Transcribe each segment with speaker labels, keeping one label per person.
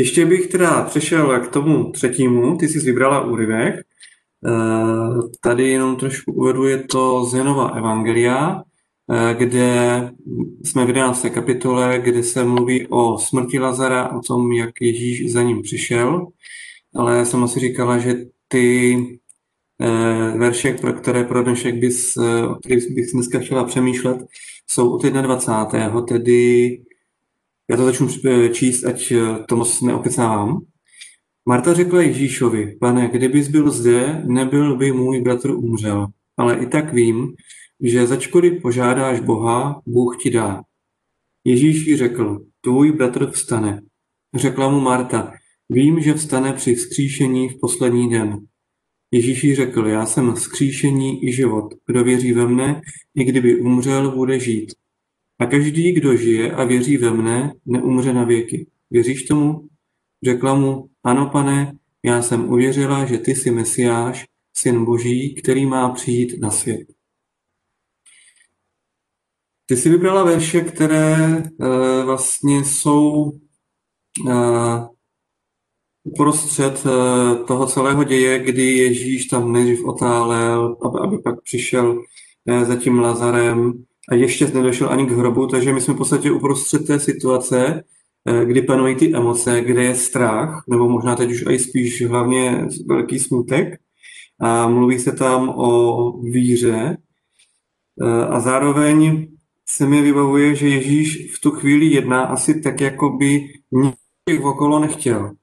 Speaker 1: ještě bych teda přešel k tomu třetímu, ty jsi vybrala úryvek. Eh, tady jenom trošku uvedu, je to z Janova Evangelia, eh, kde jsme v 11. kapitole, kde se mluví o smrti Lazara, o tom, jak Ježíš za ním přišel. Ale já jsem asi říkala, že ty eh, verše, pro které pro dnešek bys, o kterých bych dneska chtěla přemýšlet, jsou od 21. Tedy já to začnu číst, ať to moc neokecávám. Marta řekla Ježíšovi, pane, kdybys byl zde, nebyl by můj bratr umřel, ale i tak vím, že začkoliv požádáš Boha, Bůh ti dá. Ježíš jí řekl, tvůj bratr vstane. Řekla mu Marta, vím, že vstane při vzkříšení v poslední den. Ježíš jí řekl, já jsem vzkříšení i život. Kdo věří ve mne, i kdyby umřel, bude žít. A každý, kdo žije a věří ve mne, neumře na věky. Věříš tomu? Řekla mu, ano pane, já jsem uvěřila, že ty jsi Mesiáš, syn Boží, který má přijít na svět. Ty jsi vybrala verše, které uh, vlastně jsou uh, uprostřed uh, toho celého děje, kdy Ježíš tam nejdřív otálel, aby, aby pak přišel uh, za tím Lazarem a ještě nedošel ani k hrobu, takže my jsme v podstatě uprostřed té situace, Eh, kdy panují ty emoce, kde je strach, nebo možná teď už i spíš hlavně velký smutek. A mluví se tam o víře. Eh, a zároveň se mi vybavuje, že Ježíš v tu chvíli jedná asi tak, jako by nikdo okolo nechtěl.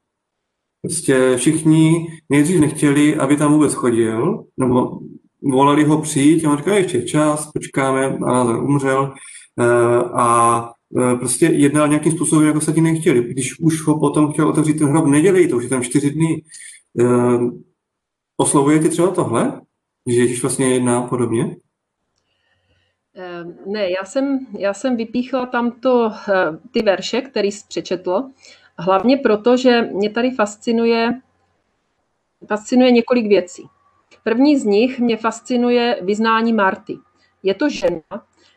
Speaker 1: Prostě všichni nejdřív nechtěli, aby tam vůbec chodil, nebo volali ho přijít a on říkal, ještě čas, počkáme, a umřel. Eh, a prostě jednal nějakým způsobem, jako se ti nechtěli. Když už ho potom chtěl otevřít ten hrob, nedělej to, už je tam čtyři dny. E, oslovuje ti třeba tohle? Že Ježíš vlastně jedná podobně?
Speaker 2: Ne, já jsem, já jsem vypíchla tamto ty verše, který jsi přečetl, hlavně proto, že mě tady fascinuje, fascinuje několik věcí. První z nich mě fascinuje vyznání Marty. Je to žena,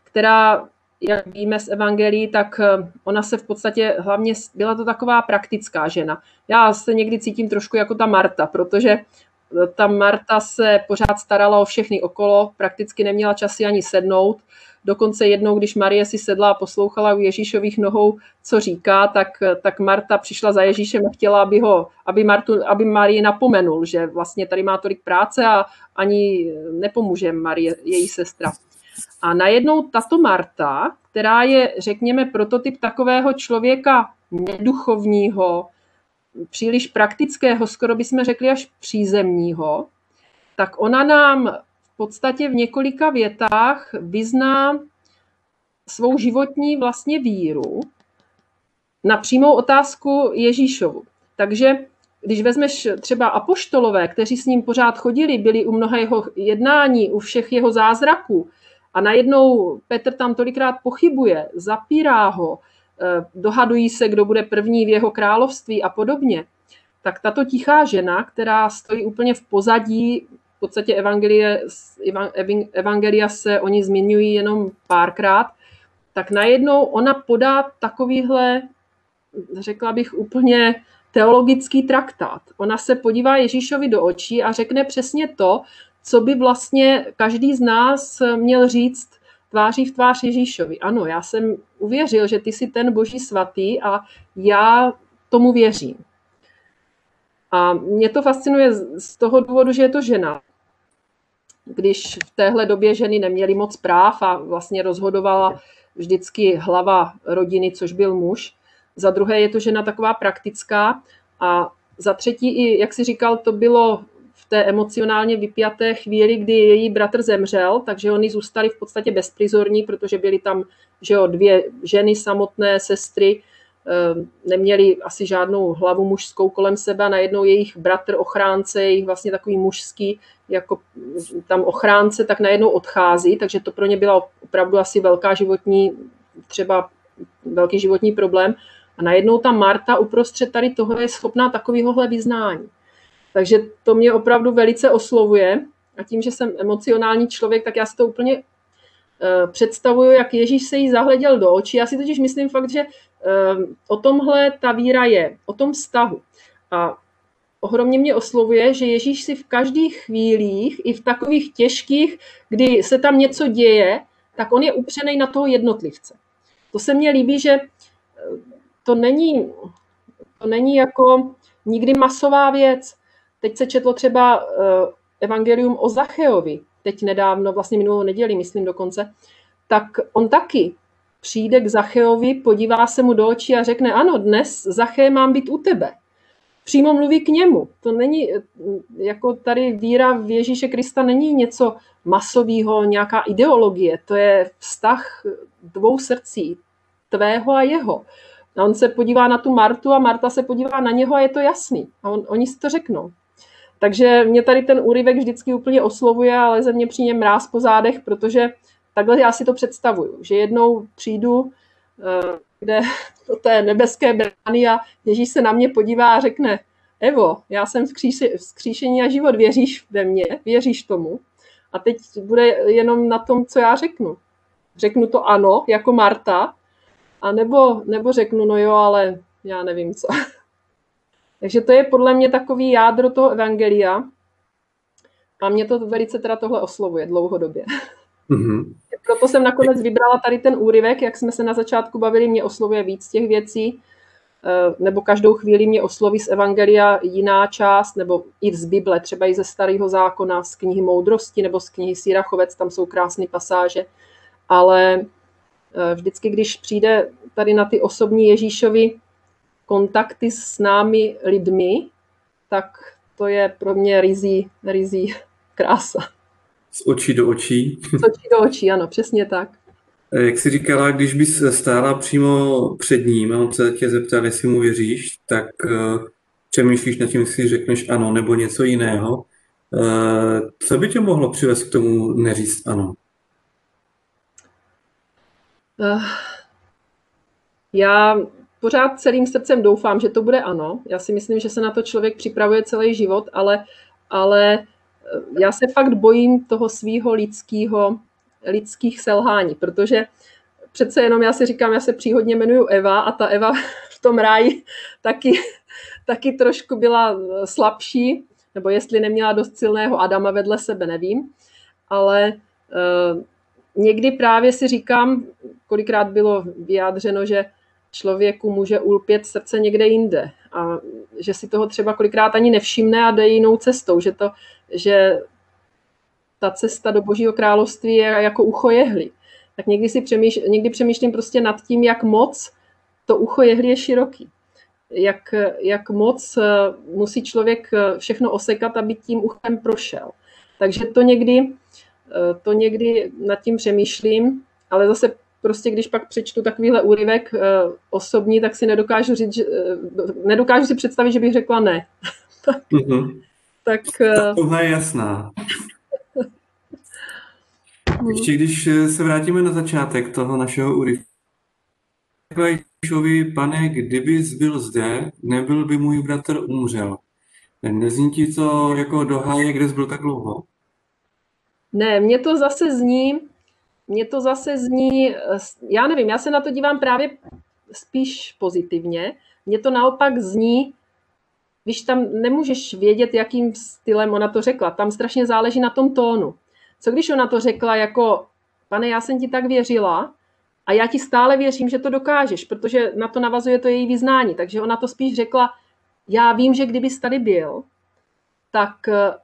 Speaker 2: která jak víme z Evangelii, tak eh, ona se v podstatě hlavně, byla to taková praktická žena. Já se někdy cítím trošku jako ta Marta, protože eh, ta Marta se pořád starala o všechny okolo, prakticky neměla časy ani sednout. Dokonce jednou, když Marie si sedla a poslouchala u Ježíšových nohou, co říká, tak, tak Marta přišla za Ježíšem a chtěla, aby, ho, aby, Martu, aby Marie napomenul, že vlastně tady má tolik práce a ani nepomůže Marie, její sestra. A najednou tato Marta, která je, řekněme, prototyp takového člověka neduchovního, příliš praktického, skoro bychom řekli až přízemního, tak ona nám podstatě v několika větách vyzná svou životní vlastně víru na přímou otázku Ježíšovu. Takže když vezmeš třeba apoštolové, kteří s ním pořád chodili, byli u mnoha jeho jednání, u všech jeho zázraků, a najednou Petr tam tolikrát pochybuje, zapírá ho, eh, dohadují se, kdo bude první v jeho království a podobně. Tak tato tichá žena, která stojí úplně v pozadí, v podstatě evangelie, evangelia se oni zmiňují jenom párkrát, tak najednou ona podá takovýhle, řekla bych úplně teologický traktát. Ona se podívá Ježíšovi do očí a řekne přesně to, co by vlastně každý z nás měl říct tváří v tvář Ježíšovi. Ano, já jsem uvěřil, že ty jsi ten boží svatý a já tomu věřím. A mě to fascinuje z toho důvodu, že je to žena. Když v téhle době ženy neměly moc práv a vlastně rozhodovala vždycky hlava rodiny, což byl muž. Za druhé je to žena taková praktická a za třetí i, jak si říkal, to bylo té emocionálně vypjaté chvíli, kdy její bratr zemřel, takže oni zůstali v podstatě bezprizorní, protože byly tam že jo, dvě ženy samotné, sestry, eh, neměli asi žádnou hlavu mužskou kolem sebe, najednou jejich bratr ochránce, jejich vlastně takový mužský, jako tam ochránce, tak najednou odchází, takže to pro ně byla opravdu asi velká životní, třeba velký životní problém. A najednou ta Marta uprostřed tady toho je schopná takovéhohle vyznání. Takže to mě opravdu velice oslovuje. A tím, že jsem emocionální člověk, tak já si to úplně představuju, jak Ježíš se jí zahleděl do očí. Já si totiž myslím fakt, že o tomhle ta víra je, o tom vztahu. A ohromně mě oslovuje, že Ježíš si v každých chvílích, i v takových těžkých, kdy se tam něco děje, tak on je upřený na toho jednotlivce. To se mně líbí, že eh, to není, to není jako nikdy masová věc. Teď se četlo třeba eh, evangelium o Zacheovi, teď nedávno, vlastně minulou neděli, myslím dokonce, tak on taky přijde k Zacheovi, podívá se mu do očí a řekne, ano, dnes Zaché mám být u tebe přímo mluví k němu. To není, jako tady víra v Ježíše Krista není něco masového, nějaká ideologie. To je vztah dvou srdcí, tvého a jeho. A on se podívá na tu Martu a Marta se podívá na něho a je to jasný. A on, oni si to řeknou. Takže mě tady ten úryvek vždycky úplně oslovuje, ale ze mě přijde mráz po zádech, protože takhle já si to představuju, že jednou přijdu eh, kde do té nebeské brány a Ježíš se na mě podívá a řekne, Evo, já jsem vzkříšení a život, věříš ve mě, věříš tomu. A teď bude jenom na tom, co já řeknu. Řeknu to ano, jako Marta, a nebo, nebo řeknu, no jo, ale já nevím co. Takže to je podle mě takový jádro toho evangelia. A mě to velice teda tohle oslovuje dlouhodobě. Mm-hmm. Proto jsem nakonec vybrala tady ten úryvek, jak jsme se na začátku bavili, mě oslovuje víc těch věcí, eh, nebo každou chvíli mě osloví z Evangelia jiná část, nebo i z Bible, třeba i ze Starého zákona, z knihy Moudrosti nebo z knihy Sýrachovec, tam jsou krásné pasáže, ale eh, vždycky, když přijde tady na ty osobní Ježíšovi kontakty s námi lidmi, tak to je pro mě rizí, rizí krása.
Speaker 1: Z očí do očí.
Speaker 2: Z očí do očí, ano, přesně tak.
Speaker 1: Eh, jak jsi říkala, když bys stála přímo před ním a on se tě zeptal, jestli mu věříš, tak uh, přemýšlíš nad tím, jestli řekneš ano nebo něco jiného. Co by tě mohlo přivést k tomu neříct ano?
Speaker 2: Já pořád celým srdcem doufám, že to bude ano. Já si myslím, že se na to člověk připravuje celý život, ale, ale já se fakt bojím toho svýho lidského, lidských selhání, protože přece jenom já si říkám, já se příhodně jmenuju Eva a ta Eva v tom ráji taky, taky trošku byla slabší, nebo jestli neměla dost silného Adama vedle sebe, nevím, ale uh, někdy právě si říkám, kolikrát bylo vyjádřeno, že člověku může ulpět srdce někde jinde. A že si toho třeba kolikrát ani nevšimne a jde jinou cestou, že, to, že ta cesta do Božího království je jako ucho jehly. Tak někdy, si přemýšlím, někdy přemýšlím prostě nad tím, jak moc to ucho jehly je široký. Jak, jak moc eh, musí člověk eh, všechno osekat, aby tím uchem prošel. Takže to někdy, eh, to někdy nad tím přemýšlím, ale zase prostě když pak přečtu takovýhle úryvek uh, osobní, tak si nedokážu říct, že, uh, nedokážu si představit, že bych řekla ne. tak, mm-hmm.
Speaker 1: tak, uh, tohle je jasná. Ještě když se vrátíme na začátek toho našeho úryvku. Ježíšovi, pane, kdyby byl zde, nebyl by můj bratr umřel. Nezní ti to jako do háje, kde jsi byl tak dlouho?
Speaker 2: Ne, mně to zase zní, mně to zase zní, já nevím, já se na to dívám právě spíš pozitivně. Mně to naopak zní, když tam nemůžeš vědět, jakým stylem ona to řekla. Tam strašně záleží na tom tónu. Co když ona to řekla jako, pane, já jsem ti tak věřila a já ti stále věřím, že to dokážeš, protože na to navazuje to její vyznání. Takže ona to spíš řekla, já vím, že kdybys tady byl, tak eh,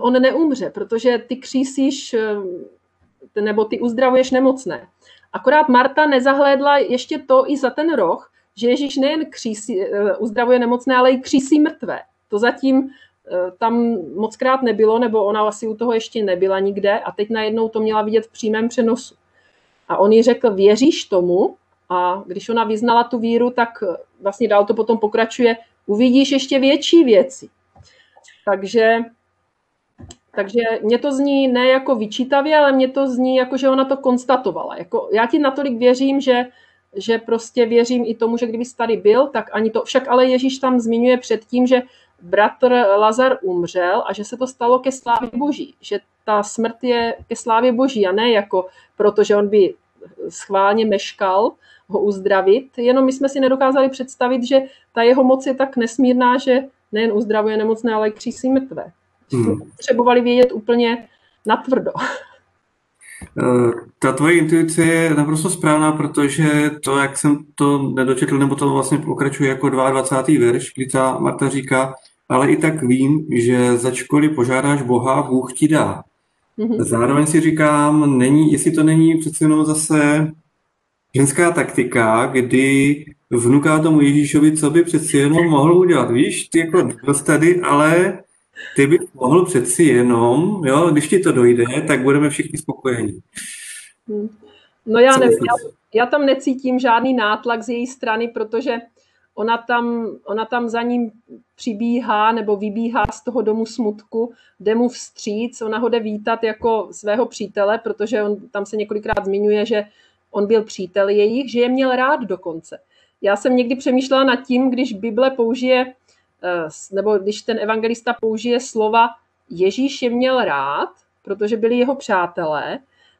Speaker 2: on neumře, protože ty křísíš eh, nebo ty uzdravuješ nemocné. Akorát Marta nezahlédla ještě to i za ten roh, že Ježíš nejen křísí, eh, uzdravuje nemocné, ale i křísí mrtvé. To zatím eh, tam moc krát nebylo, nebo ona asi u toho ještě nebyla nikde a teď najednou to měla vidět v přímém přenosu. A on jí řekl, věříš tomu? A když ona vyznala tu víru, tak eh, vlastně dál to potom pokračuje, uvidíš ještě větší věci. Takže takže mě to zní ne jako vyčítavě, ale mě to zní jako, že ona to konstatovala. Jako, já ti natolik věřím, že, že prostě věřím i tomu, že kdyby tady byl, tak ani to. Však ale Ježíš tam zmiňuje předtím, že bratr Lazar umřel a že se to stalo ke slávě boží. Že ta smrt je ke slávě boží a ne jako protože on by schválně meškal ho uzdravit, jenom my jsme si nedokázali představit, že ta jeho moc je tak nesmírná, že nejen uzdravuje nemocné, ale i křísí mrtvé. Hmm. Potřebovali vědět úplně natvrdo.
Speaker 1: Eh, ta tvoje intuice je naprosto správná, protože to, jak jsem to nedočetl, nebo to vlastně pokračuje jako 22. verš, kdy ta Marta říká, ale i tak vím, že začkoliv požádáš Boha, Bůh ti dá. Mm-hmm. Zároveň si říkám, není, jestli to není přece jenom zase ženská taktika, kdy vnuká tomu Ježíšovi, co by přeci jenom mohl udělat. Víš, ty jako dost tady, ale ty bys mohl přeci jenom, jo, když ti to dojde, tak budeme všichni spokojení.
Speaker 2: Hmm. No já nevím, já, já tam necítím žádný nátlak z její strany, protože ona tam, ona tam za ním přibíhá nebo vybíhá z toho domu smutku, jde mu vstříc, ona ho jde vítat jako svého přítele, protože on tam se několikrát zmiňuje, že on byl přítel jejich, že je měl rád dokonce. Já jsem někdy přemýšlela nad tím, když Bible použije, nebo když ten evangelista použije slova Ježíš je měl rád, protože byli jeho přátelé,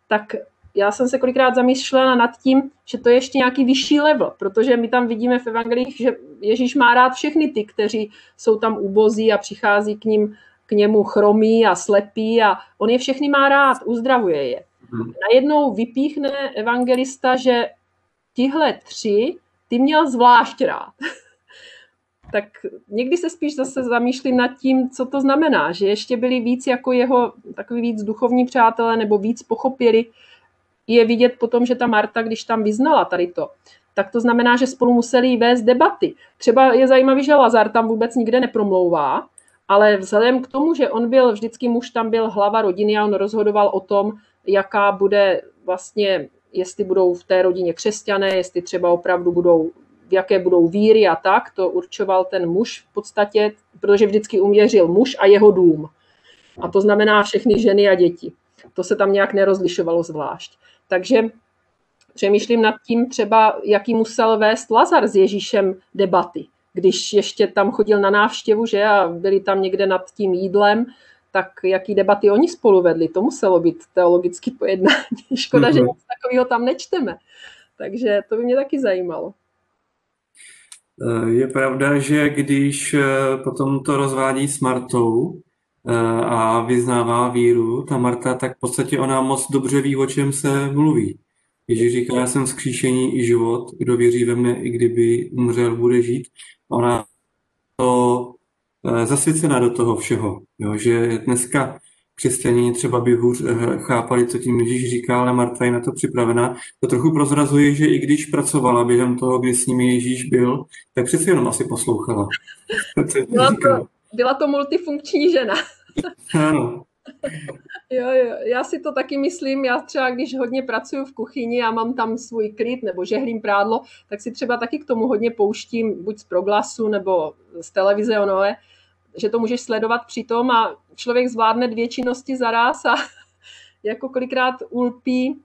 Speaker 2: tak já jsem se kolikrát zamýšlela nad tím, že to je ještě nějaký vyšší level, protože my tam vidíme v evangelích, že Ježíš má rád všechny ty, kteří jsou tam ubozí a přichází k ním k němu chromí a slepí a on je všechny má rád, uzdravuje je. Hmm. Najednou vypíchne evangelista, že tihle tři ty měl zvlášť rád. tak někdy se spíš zase zamýšlím nad tím, co to znamená, že ještě byli víc jako jeho takový víc duchovní přátelé nebo víc pochopili. Je vidět potom, že ta Marta, když tam vyznala tady to, tak to znamená, že spolu museli vést debaty. Třeba je zajímavý, že Lazar tam vůbec nikde nepromlouvá, ale vzhledem k tomu, že on byl vždycky muž, tam byl hlava rodiny a on rozhodoval o tom, jaká bude vlastně, jestli budou v té rodině křesťané, jestli třeba opravdu budou, jaké budou víry a tak, to určoval ten muž v podstatě, protože vždycky uměřil muž a jeho dům. A to znamená všechny ženy a děti. To se tam nějak nerozlišovalo zvlášť. Takže přemýšlím nad tím třeba, jaký musel vést Lazar s Ježíšem debaty, když ještě tam chodil na návštěvu, že a byli tam někde nad tím jídlem, tak jaký debaty oni spolu vedli, to muselo být teologický pojednání. Škoda, mm-hmm. že mhm. nic takového tam nečteme. Takže to by mě taky zajímalo.
Speaker 1: Eh, je pravda, že když eh, potom to rozvádí s Martou eh, a vyznává víru, ta Marta, tak v podstatě ona moc dobře ví, o čem se mluví. Ježíš říká, já jsem skříšení i život, kdo věří ve mne, i kdyby umřel, bude žít. Ona to zasvěcená do toho všeho. Jo? Že dneska křesťaní třeba by hůř eh, chápali, co tím Ježíš říká, ale Marta je na to připravená. To trochu prozrazuje, že i když pracovala během toho, kdy s nimi Ježíš byl, tak přeci jenom asi poslouchala.
Speaker 2: Byla to, byla to multifunkční žena.
Speaker 1: Ano.
Speaker 2: Jo, jo, já si to taky myslím, já třeba když hodně pracuji v kuchyni a mám tam svůj klid nebo žehlím prádlo, tak si třeba taky k tomu hodně pouštím buď z proglasu nebo z televize Onoe, že to můžeš sledovat přitom a člověk zvládne dvě činnosti za raz a jako kolikrát ulpí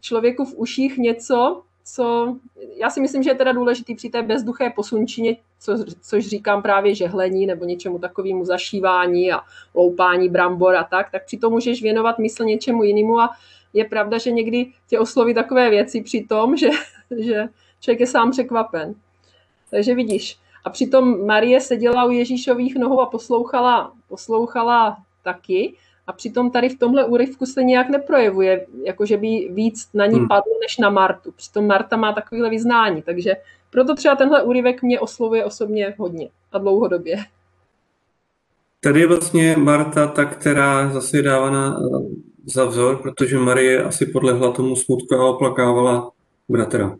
Speaker 2: člověku v uších něco, co já si myslím, že je teda důležitý při té bezduché posunčině, co, což říkám právě žehlení nebo něčemu takovému zašívání a loupání brambor a tak, tak přitom můžeš věnovat mysl něčemu jinému a je pravda, že někdy tě osloví takové věci při tom, že, že člověk je sám překvapen. Takže vidíš. A přitom Marie seděla u Ježíšových nohou a poslouchala, poslouchala taky. A přitom tady v tomhle úryvku se nějak neprojevuje, jako že by víc na ní hmm. padlo než na Martu. Přitom Marta má takovýhle vyznání, takže proto třeba tenhle úryvek mě oslovuje osobně hodně a dlouhodobě.
Speaker 1: Tady je vlastně Marta ta, která zase je dávána za vzor, protože Marie asi podlehla tomu smutku a oplakávala bratra.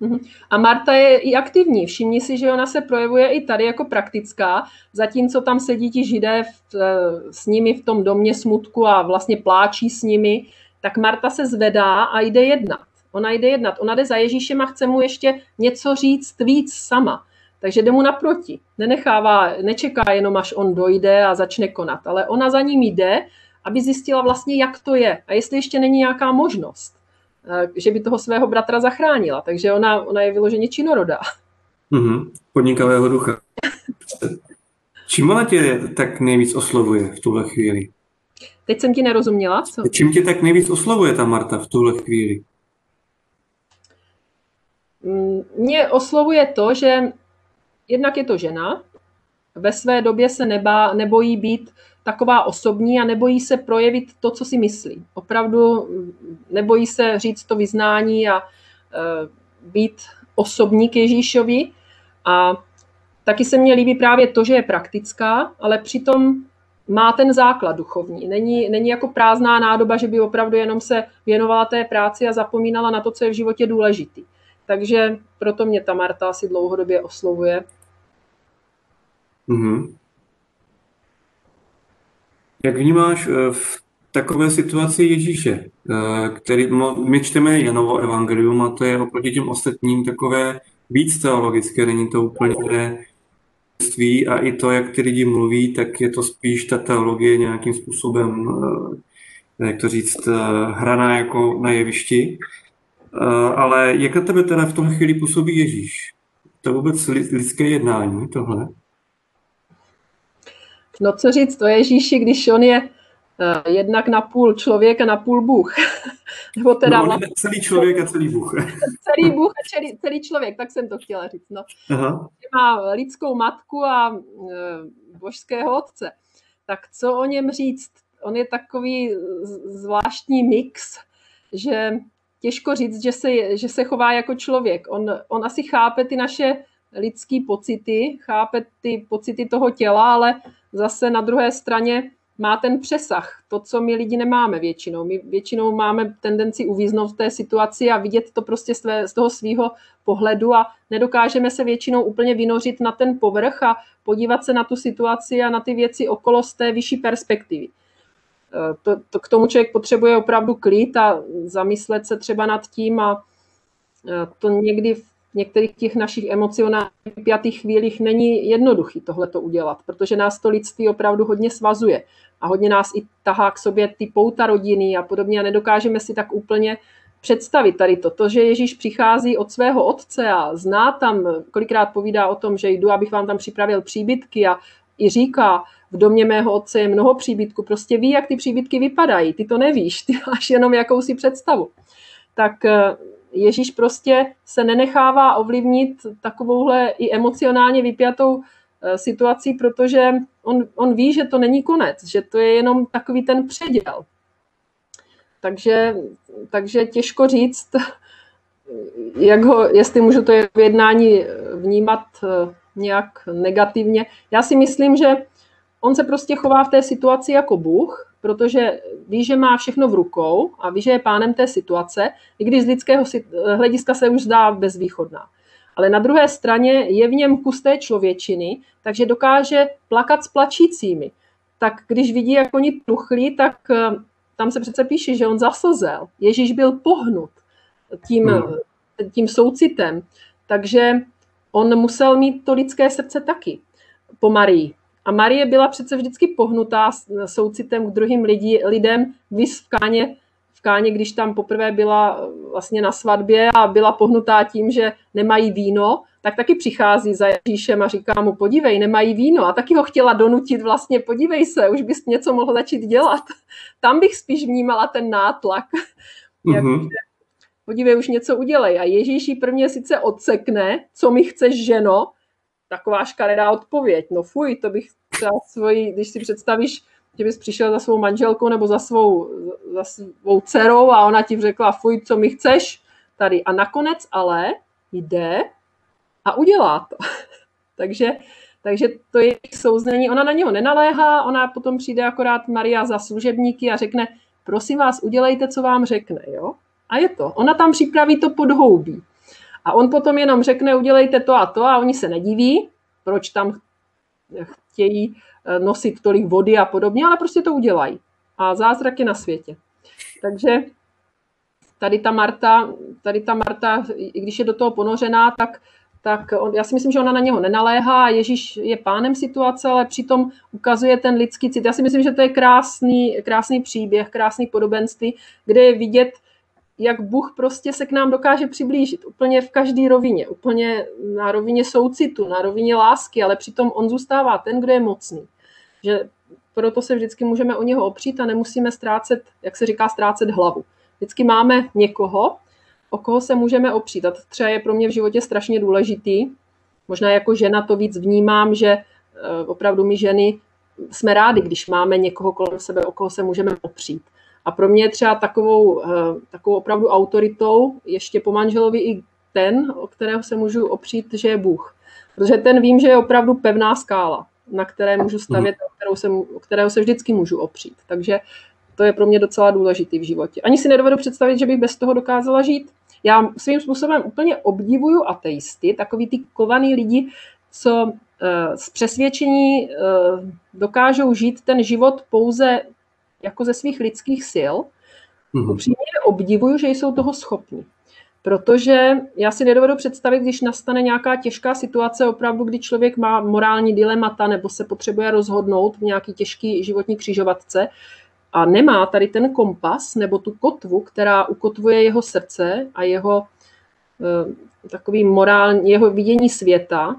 Speaker 2: Mhm. A Marta je i aktivní. Všimni si, že ona se projevuje i tady jako praktická, zatímco tam sedí ti židé v, eh, s nimi v tom domě smutku a vlastně pláčí s nimi, tak Marta se zvedá a jde jednat. Ona jde jednat. Ona jde za Ježíšem a chce mu ještě něco říct víc sama. Takže jde mu naproti. Nenechává, nečeká jenom, až on dojde a začne konat, ale ona za ním jde, aby zjistila vlastně, jak to je a jestli ještě není nějaká možnost že by toho svého bratra zachránila. Takže ona, ona je vyloženě činorodá.
Speaker 1: Mm-hmm. Podnikavého ducha. Čím ale tě tak nejvíc oslovuje v tuhle chvíli?
Speaker 2: Teď jsem ti nerozuměla, co?
Speaker 1: Čím tě tak nejvíc oslovuje ta Marta v tuhle chvíli?
Speaker 2: Mm, mě oslovuje to, že jednak je to žena, ve své době se nebá, nebojí být taková osobní a nebojí se projevit to, co si myslí. Opravdu nebojí se říct to vyznání a e, být osobní k Ježíšovi. A taky se mně líbí právě to, že je praktická, ale přitom má ten základ duchovní. Není, není jako prázdná nádoba, že by opravdu jenom se věnovala té práci a zapomínala na to, co je v životě důležitý. Takže proto mě ta Marta asi dlouhodobě oslovuje.
Speaker 1: Mm-hmm. Jak vnímáš eh, v takové situaci Ježíše, eh, který my čteme Janovo evangelium a to je oproti těm ostatním takové víc teologické, není to úplně a i to, jak ty lidi mluví, tak je to spíš ta teologie nějakým způsobem, eh, jak to říct, hraná jako na jevišti. Ale jak na tebe teda v tom chvíli působí Ježíš? To je vůbec lidské jednání, tohle?
Speaker 2: No co říct to Ježíši, když on je uh, jednak na půl člověk a na půl Bůh.
Speaker 1: Nebo teda no, vlastně, celý člověk a celý Bůh.
Speaker 2: celý Bůh a celý, celý člověk, tak jsem to chtěla říct. No. Aha. Má lidskou matku a uh, božského otce. Tak co o něm říct? On je takový zvláštní mix, že těžko říct, že se, že se chová jako člověk. On, on asi chápe ty naše lidské pocity, chápe ty pocity toho těla, ale zase na druhé straně má ten přesah, to, co my lidi nemáme většinou. My většinou máme tendenci uvíznout v té situaci a vidět to prostě z, toho svého pohledu a nedokážeme se většinou úplně vynořit na ten povrch a podívat se na tu situaci a na ty věci okolo z té vyšší perspektivy. E, to, to, k tomu člověk potřebuje opravdu klid a zamyslet se třeba nad tím a e, to někdy v některých těch našich emocionálních pětých chvílích není jednoduchý tohle to udělat, protože nás to lidství opravdu hodně svazuje a hodně nás i tahá k sobě ty pouta rodiny a podobně a nedokážeme si tak úplně představit tady to. To, že Ježíš přichází od svého otce a zná tam, kolikrát povídá o tom, že jdu, abych vám tam připravil příbytky a i říká, v domě mého otce je mnoho příbytků, prostě ví, jak ty příbytky vypadají, ty to nevíš, ty máš jenom jakousi představu. Tak Ježíš prostě se nenechává ovlivnit takovouhle i emocionálně vypjatou eh, situací, protože on, on ví, že to není konec, že to je jenom takový ten předěl. Takže, takže těžko říct, jak ho, jestli můžu to jednání vnímat eh, nějak negativně. Já si myslím, že on se prostě chová v té situaci jako Bůh, protože ví, že má všechno v rukou a ví, že je pánem té situace, i když z lidského hlediska se už zdá bezvýchodná. Ale na druhé straně je v něm kus té člověčiny, takže dokáže plakat s plačícími. Tak když vidí, jak oni truchlí, tak eh, tam se přece píše, že on zaslzel. Ježíš byl pohnut tím, hmm. tím soucitem. Takže on musel mít to lidské srdce taky po Marii. A Marie byla přece vždycky pohnutá soucitem k druhým lidi, lidem, vys v Káně, v Káně, když tam poprvé byla vlastně na svatbě a byla pohnutá tím, že nemají víno, tak taky přichází za Ježíšem a říká mu, podívej, nemají víno. A taky ho chtěla donutit vlastně, podívej se, už bys něco mohl začít dělat. Tam bych spíš vnímala ten nátlak. Mm-hmm. podívej, už něco udělej. A Ježíš jí prvně sice odsekne, co mi chceš, ženo, taková škaredá odpověď. No fuj, to bych třeba svoji, když si představíš, že bys přišel za svou manželkou nebo za svou, za svou dcerou a ona ti řekla, fuj, co mi chceš tady. A nakonec ale jde a udělá to. takže, takže to je souznění. Ona na něho nenaléhá, ona potom přijde akorát Maria za služebníky a řekne, prosím vás, udělejte, co vám řekne. Jo? A je to. Ona tam připraví to podhoubí. A on potom jenom řekne, udělejte to a to a oni se nediví, proč tam chtějí eh, nosit tolik vody a podobně, ale prostě to udělají. A zázrak je na světě. Takže tady ta Marta, tady ta Marta, i když je do toho ponořená, tak, tak on, já si myslím, že ona na něho nenaléhá. Ježíš je pánem situace, ale přitom ukazuje ten lidský cit. Já si myslím, že to je krásný, krásný příběh, krásný podobenství, kde je vidět, jak Bůh prostě se k nám dokáže přiblížit. Úplně v každé rovině. Úplně na rovině soucitu, na rovině lásky, ale přitom on zůstává ten, kdo je mocný. Že proto se vždycky můžeme o něho opřít a nemusíme ztrácet, jak se říká, ztrácet hlavu. Vždycky máme někoho, o koho se můžeme opřít. A to třeba je pro mě v životě strašně důležitý. Možná jako žena to víc vnímám, že eh, opravdu my ženy jsme rádi, když máme někoho kolem sebe, o koho se můžeme opřít. A pro mě je třeba takovou, eh, takovou opravdu autoritou ještě po manželovi i ten, o kterého se můžu opřít, že je Bůh. Protože ten vím, že je opravdu pevná skála, na které můžu stavět, mm. kterou se, o kterého se vždycky můžu opřít. Takže to je pro mě docela důležitý v životě. Ani si nedovedu představit, že bych bez toho dokázala žít. Já svým způsobem úplně obdivuju ateisty, takový ty kovaný lidi, co eh, z přesvědčení eh, dokážou žít ten život pouze jako ze svých lidských sil. Mm-hmm. Upřímně obdivuju, že jsou toho schopni. Protože já si nedovedu představit, když nastane nějaká těžká situace, opravdu, kdy člověk má morální dilemata nebo se potřebuje rozhodnout v nějaký těžký životní křižovatce a nemá tady ten kompas nebo tu kotvu, která ukotvuje jeho srdce a jeho eh, takový morální, jeho vidění světa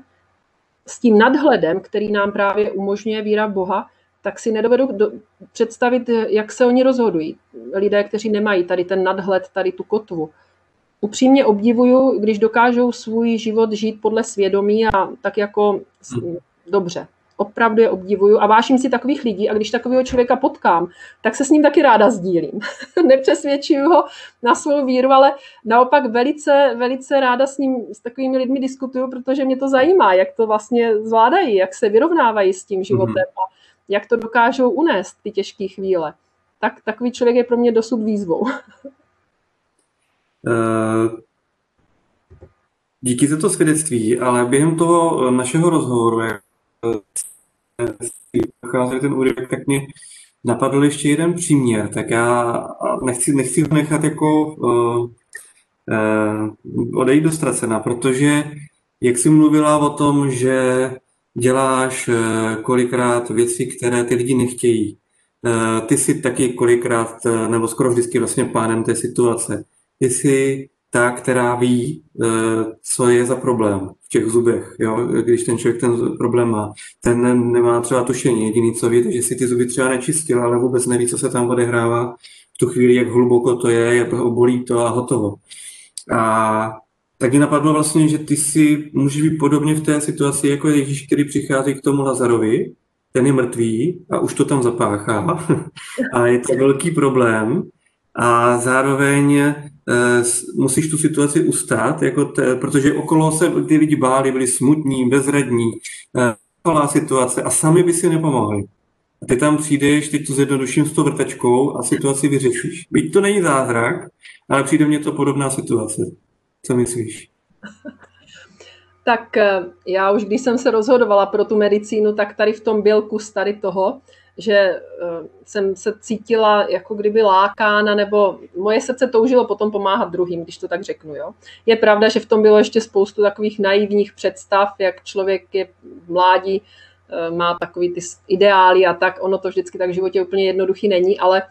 Speaker 2: s tím nadhledem, který nám právě umožňuje víra v Boha, tak si nedovedu do, představit, jak se oni rozhodují. Lidé, kteří nemají tady ten nadhled, tady tu kotvu. Upřímně obdivuju, když dokážou svůj život žít podle svědomí a tak jako dobře. Opravdu je obdivuju a vážím si takových lidí a když takového člověka potkám, tak se s ním taky ráda sdílím. Nepřesvědčuju ho na svou víru, ale naopak velice, velice ráda s ním, s takovými lidmi diskutuju, protože mě to zajímá, jak to vlastně zvládají, jak se vyrovnávají s tím životem. Mm-hmm jak to dokážou unést ty těžké chvíle. Tak takový člověk je pro mě dosud výzvou.
Speaker 1: Eh, díky za to svědectví, ale během toho našeho rozhovoru, jak docházeli ten úryvek, tak mě napadl ještě jeden příměr, tak já nechci, nechci ho nechat jako uh, odejít do ztracena, protože jak jsi mluvila o tom, že děláš eh, kolikrát věci, které ty lidi nechtějí. Eh, ty jsi taky kolikrát, eh, nebo skoro vždycky vlastně pánem té situace. Ty jsi ta, která ví, co je za problém v těch zubech, jo? když ten člověk ten problém má. Ten nemá třeba tušení, jediný, co ví, že si ty zuby třeba nečistil, ale vůbec neví, co se tam odehrává v tu chvíli, jak hluboko to je, jak bolí to a hotovo. A tak mě napadlo vlastně, že ty si můžeš být podobně v té situaci jako Ježíš, který přichází k tomu Lazarovi, ten je mrtvý a už to tam zapáchá a je to velký problém a zároveň e, musíš tu situaci ustát, jako te, protože okolo se ty lidi báli, byli smutní, bezradní, e, situace a sami by si nepomohli. A ty tam přijdeš, teď to zjednoduším s tou vrtačkou a situaci vyřešíš. Byť to není zázrak, ale přijde mně to podobná situace. Co myslíš?
Speaker 2: tak eh, já už když jsem se rozhodovala pro tu medicínu, tak tady v tom byl kus tady toho, že eh, jsem se cítila jako kdyby lákána, nebo moje srdce toužilo potom pomáhat druhým, když to tak řeknu. Jo. Je pravda, že v tom bylo ještě spoustu takových naivních představ, jak člověk je mládí, eh, má takový ty ideály a tak, ono to vždycky tak v životě úplně jednoduchý není, ale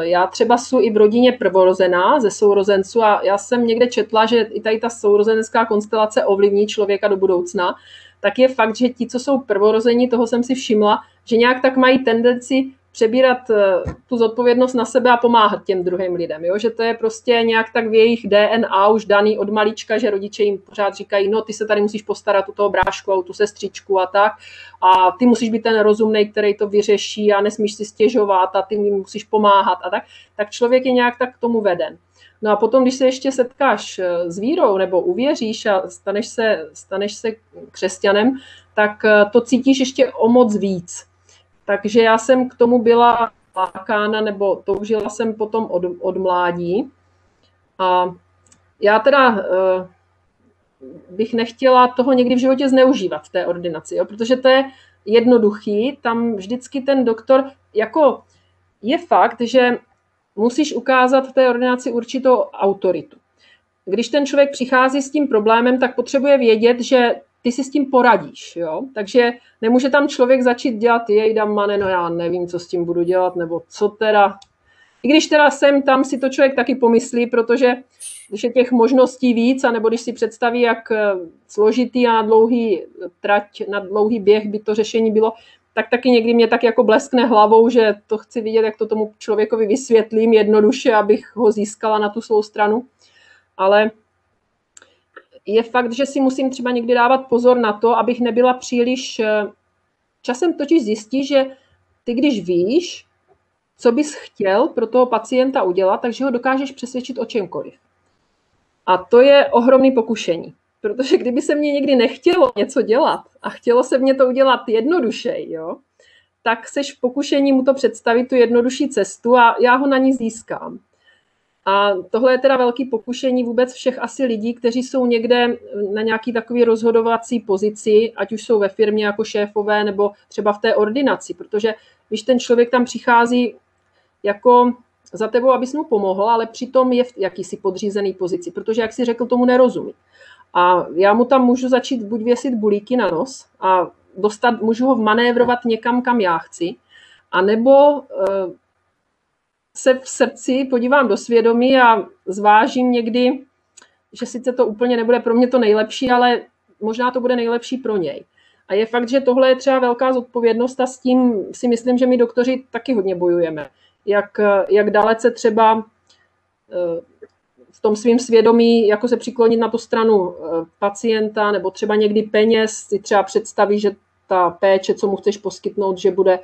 Speaker 2: já třeba jsou i v rodině prvorozená ze sourozenců a já jsem někde četla, že i tady ta sourozenecká konstelace ovlivní člověka do budoucna, tak je fakt, že ti, co jsou prvorození, toho jsem si všimla, že nějak tak mají tendenci přebírat eh, tu zodpovědnost na sebe a pomáhat těm druhým lidem. Jo? Že to je prostě nějak tak v jejich DNA už daný od malička, že rodiče jim pořád říkají, no ty se tady musíš postarat o toho brášku o tu sestřičku a tak. A ty musíš být ten rozumný, který to vyřeší a nesmíš si stěžovat a ty mi musíš pomáhat a tak. Tak člověk je nějak tak k tomu veden. No a potom, když se ještě setkáš eh, s vírou nebo uvěříš a staneš se, staneš se křesťanem, tak eh, to cítíš ještě o moc víc takže já jsem k tomu byla lákána, nebo toužila jsem potom od, od mládí. A já teda uh, bych nechtěla toho někdy v životě zneužívat v té ordinaci, jo, protože to je jednoduchý, tam vždycky ten doktor, jako je fakt, že musíš ukázat v té ordinaci určitou autoritu. Když ten člověk přichází s tím problémem, tak potřebuje vědět, že ty si s tím poradíš, jo? Takže nemůže tam člověk začít dělat jej mane, no já nevím, co s tím budu dělat, nebo co teda, I když teda sem tam si to člověk taky pomyslí, protože když je těch možností víc, anebo když si představí, jak eh, složitý a na dlouhý trať, na dlouhý běh by to řešení bylo, tak taky někdy mě tak jako bleskne hlavou, že to chci vidět, jak to tomu člověkovi vysvětlím jednoduše, abych ho získala na tu svou stranu. Ale je fakt, že si musím třeba někdy dávat pozor na to, abych nebyla příliš... Eh, časem totiž zjistí, že ty když víš, co bys chtěl pro toho pacienta udělat, takže ho dokážeš přesvědčit o čemkoliv. A to je ohromný pokušení. Protože kdyby se mě někdy nechtělo něco dělat a chtělo se mě to udělat jednodušej, jo, tak seš v pokušení mu to představit, tu jednodušší cestu a já ho na ní získám. A tohle je teda velký pokušení vůbec všech asi lidí, kteří jsou někde na nějaký takový rozhodovací pozici, ať už jsou ve firmě jako šéfové nebo třeba v té ordinaci, protože když ten člověk tam přichází jako za tebou, abys mu pomohl, ale přitom je v jakýsi podřízený pozici, protože, jak si řekl, tomu nerozumí. A já mu tam můžu začít buď věsit bulíky na nos a dostat, můžu ho manévrovat někam, kam já chci, anebo eh, se v srdci podívám do svědomí a zvážím někdy, že sice to úplně nebude pro mě to nejlepší, ale možná to bude nejlepší pro něj. A je fakt, že tohle je třeba velká zodpovědnost a s tím si myslím, že my doktoři taky hodně bojujeme. Jak, jak dalece třeba eh, v tom svým svědomí, jako se přiklonit na tu stranu eh, pacienta, nebo třeba někdy peněz, si třeba představí, že ta péče, co mu chceš poskytnout, že bude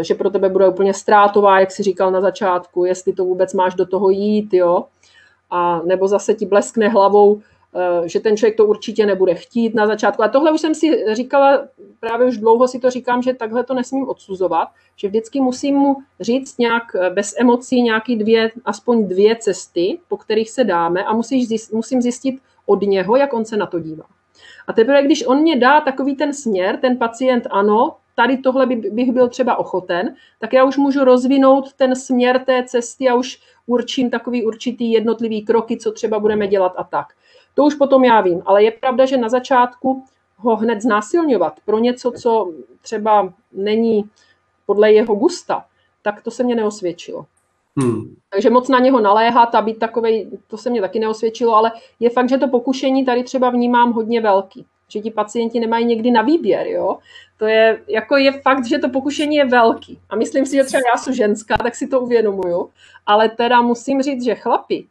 Speaker 2: že pro tebe bude úplně ztrátová, jak si říkal na začátku, jestli to vůbec máš do toho jít, jo. A nebo zase ti bleskne hlavou, eh, že ten člověk to určitě nebude chtít na začátku. A tohle už jsem si říkala, právě už dlouho si to říkám, že takhle to nesmím odsuzovat, že vždycky musím mu říct nějak eh, bez emocí nějaký dvě, aspoň dvě cesty, po kterých se dáme a musíš musím zjistit od něho, jak on se na to dívá. A teprve, když on mě dá takový ten směr, ten pacient ano, tady tohle by, bych byl třeba ochoten, tak já už můžu rozvinout ten směr té cesty a už určím takový určitý jednotlivý kroky, co třeba budeme dělat a tak. To už potom já vím, ale je pravda, že na začátku ho hned znásilňovat pro něco, co třeba není podle jeho gusta, tak to se mě neosvědčilo. Hmm. Takže moc na něho naléhat a být takovej, to se mě taky neosvědčilo, ale je fakt, že to pokušení tady třeba vnímám hodně velký že ti pacienti nemají někdy na výběr, jo. To je, jako je fakt, že to pokušení je velký. A myslím si, že třeba já jsem ženská, tak si to uvědomuju. Ale teda musím říct, že chlapi,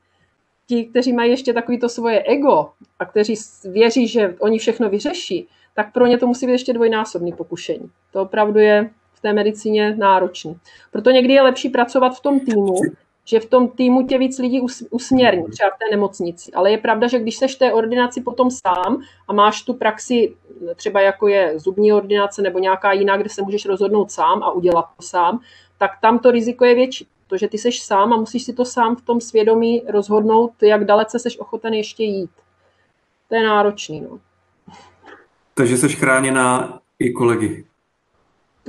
Speaker 2: ti, kteří mají ještě takový to svoje ego a kteří věří, že oni všechno vyřeší, tak pro ně to musí být ještě dvojnásobný pokušení. To opravdu je v té medicíně náročný. Proto někdy je lepší pracovat v tom týmu, že v tom týmu tě víc lidí usměrní, třeba v té nemocnici. Ale je pravda, že když seš v té ordinaci potom sám a máš tu praxi, třeba jako je zubní ordinace nebo nějaká jiná, kde se můžeš rozhodnout sám a udělat to sám, tak tam to riziko je větší. Protože ty seš sám a musíš si to sám v tom svědomí rozhodnout, jak dalece seš ochoten ještě jít. To je náročný. No.
Speaker 1: Takže jsi chráněná i kolegy.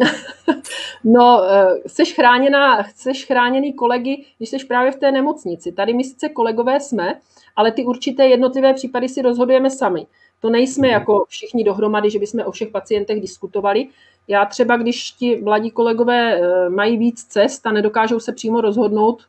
Speaker 2: no, jsi eh, chráněná, jsi chráněný kolegy, když jsi právě v té nemocnici. Tady my sice kolegové jsme, ale ty určité jednotlivé případy si rozhodujeme sami. To nejsme mhm. jako všichni dohromady, že bychom o všech pacientech diskutovali. Já třeba, když ti mladí kolegové eh, mají víc cest a nedokážou se přímo rozhodnout,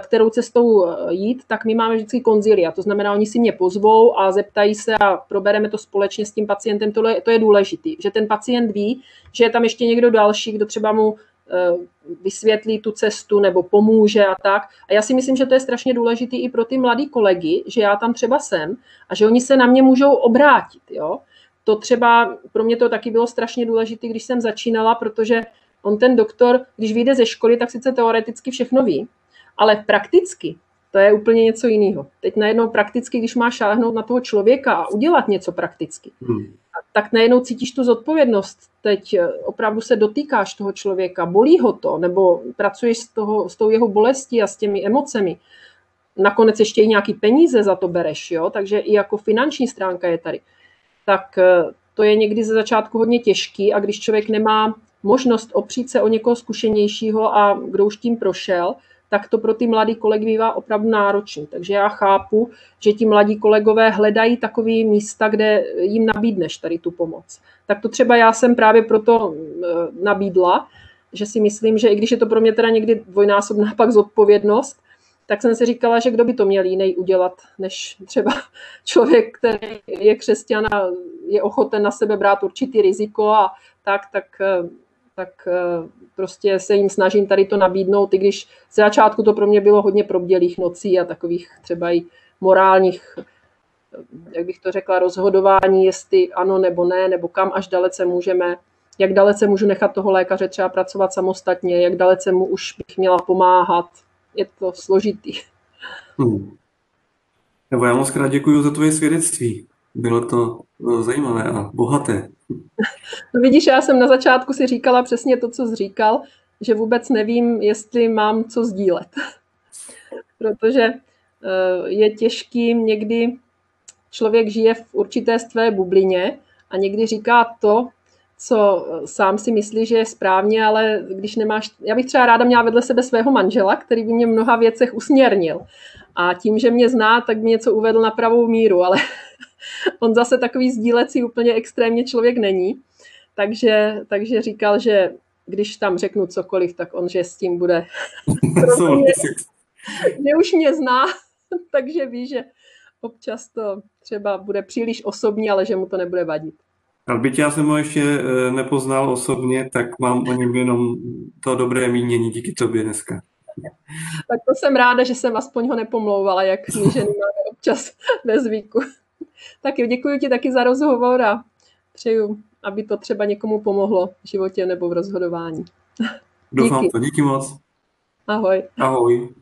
Speaker 2: kterou cestou eh, jít, tak my máme vždycky konzilia. To znamená, oni si mě pozvou a zeptají se a probereme to společně s tím pacientem. To je, to je důležité, že ten pacient ví, že je tam ještě někdo další, kdo třeba mu eh, vysvětlí tu cestu nebo pomůže a tak. A já si myslím, že to je strašně důležité i pro ty mladý kolegy, že já tam třeba jsem a že oni se na mě můžou obrátit. Jo? To třeba pro mě to taky bylo strašně důležité, když jsem začínala, protože on ten doktor, když vyjde ze školy, tak sice teoreticky všechno ví, ale prakticky to je úplně něco jiného. Teď najednou prakticky, když máš šáhnout na toho člověka a udělat něco prakticky, hmm. tak najednou cítíš tu zodpovědnost. Teď eh, opravdu se dotýkáš toho člověka, bolí ho to, nebo pracuješ s, toho, s tou jeho bolestí a s těmi emocemi. Nakonec ještě i nějaký peníze za to bereš, jo? takže i jako finanční stránka je tady. Tak eh, to je někdy ze začátku hodně těžký a když člověk nemá možnost opřít se o někoho zkušenějšího a kdo už tím prošel, tak to pro ty mladý kolegy bývá opravdu náročný. Takže já chápu, že ti mladí kolegové hledají takové místa, kde jim nabídneš tady tu pomoc. Tak to třeba já jsem právě proto nabídla, že si myslím, že i když je to pro mě teda někdy dvojnásobná pak zodpovědnost, tak jsem si říkala, že kdo by to měl jiný udělat, než třeba člověk, který je křesťan a je ochoten na sebe brát určitý riziko a tak, tak, tak prostě se jim snažím tady to nabídnout, i když z začátku to pro mě bylo hodně probdělých nocí a takových třeba i morálních, jak bych to řekla, rozhodování, jestli ano nebo ne, nebo kam až dalece můžeme, jak dalece můžu nechat toho lékaře třeba pracovat samostatně, jak dalece mu už bych měla pomáhat. Je to složitý. Hmm.
Speaker 1: Nebo já moc krát děkuji za tvoje svědectví. Bylo to zajímavé a bohaté.
Speaker 2: No vidíš, já jsem na začátku si říkala přesně to, co jsi říkal, že vůbec nevím, jestli mám co sdílet. Protože eh, je těžký někdy, člověk žije v určité své bublině a někdy říká to, co sám si myslí, že je správně, ale když nemáš... Já bych třeba ráda měla vedle sebe svého manžela, který by mě v mnoha věcech usměrnil. A tím, že mě zná, tak mě něco uvedl na pravou míru, ale on zase takový sdílecí úplně extrémně člověk není. Takže, takže říkal, že když tam řeknu cokoliv, tak on, že s tím bude. že už mě zná, takže ví, že občas to třeba bude příliš osobní, ale že mu to nebude vadit.
Speaker 1: Ale byť já jsem ho ještě eh, nepoznal osobně, tak mám o něm jenom to dobré mínění díky tobě dneska.
Speaker 2: Tak to jsem ráda, že jsem aspoň ho nepomlouvala, jak ženy máme občas ve zvyku. Tak děkuji ti taky za rozhovor a přeju, aby to třeba někomu pomohlo v životě nebo v rozhodování.
Speaker 1: Doufám díky. to, díky moc.
Speaker 2: Ahoj.
Speaker 1: Ahoj.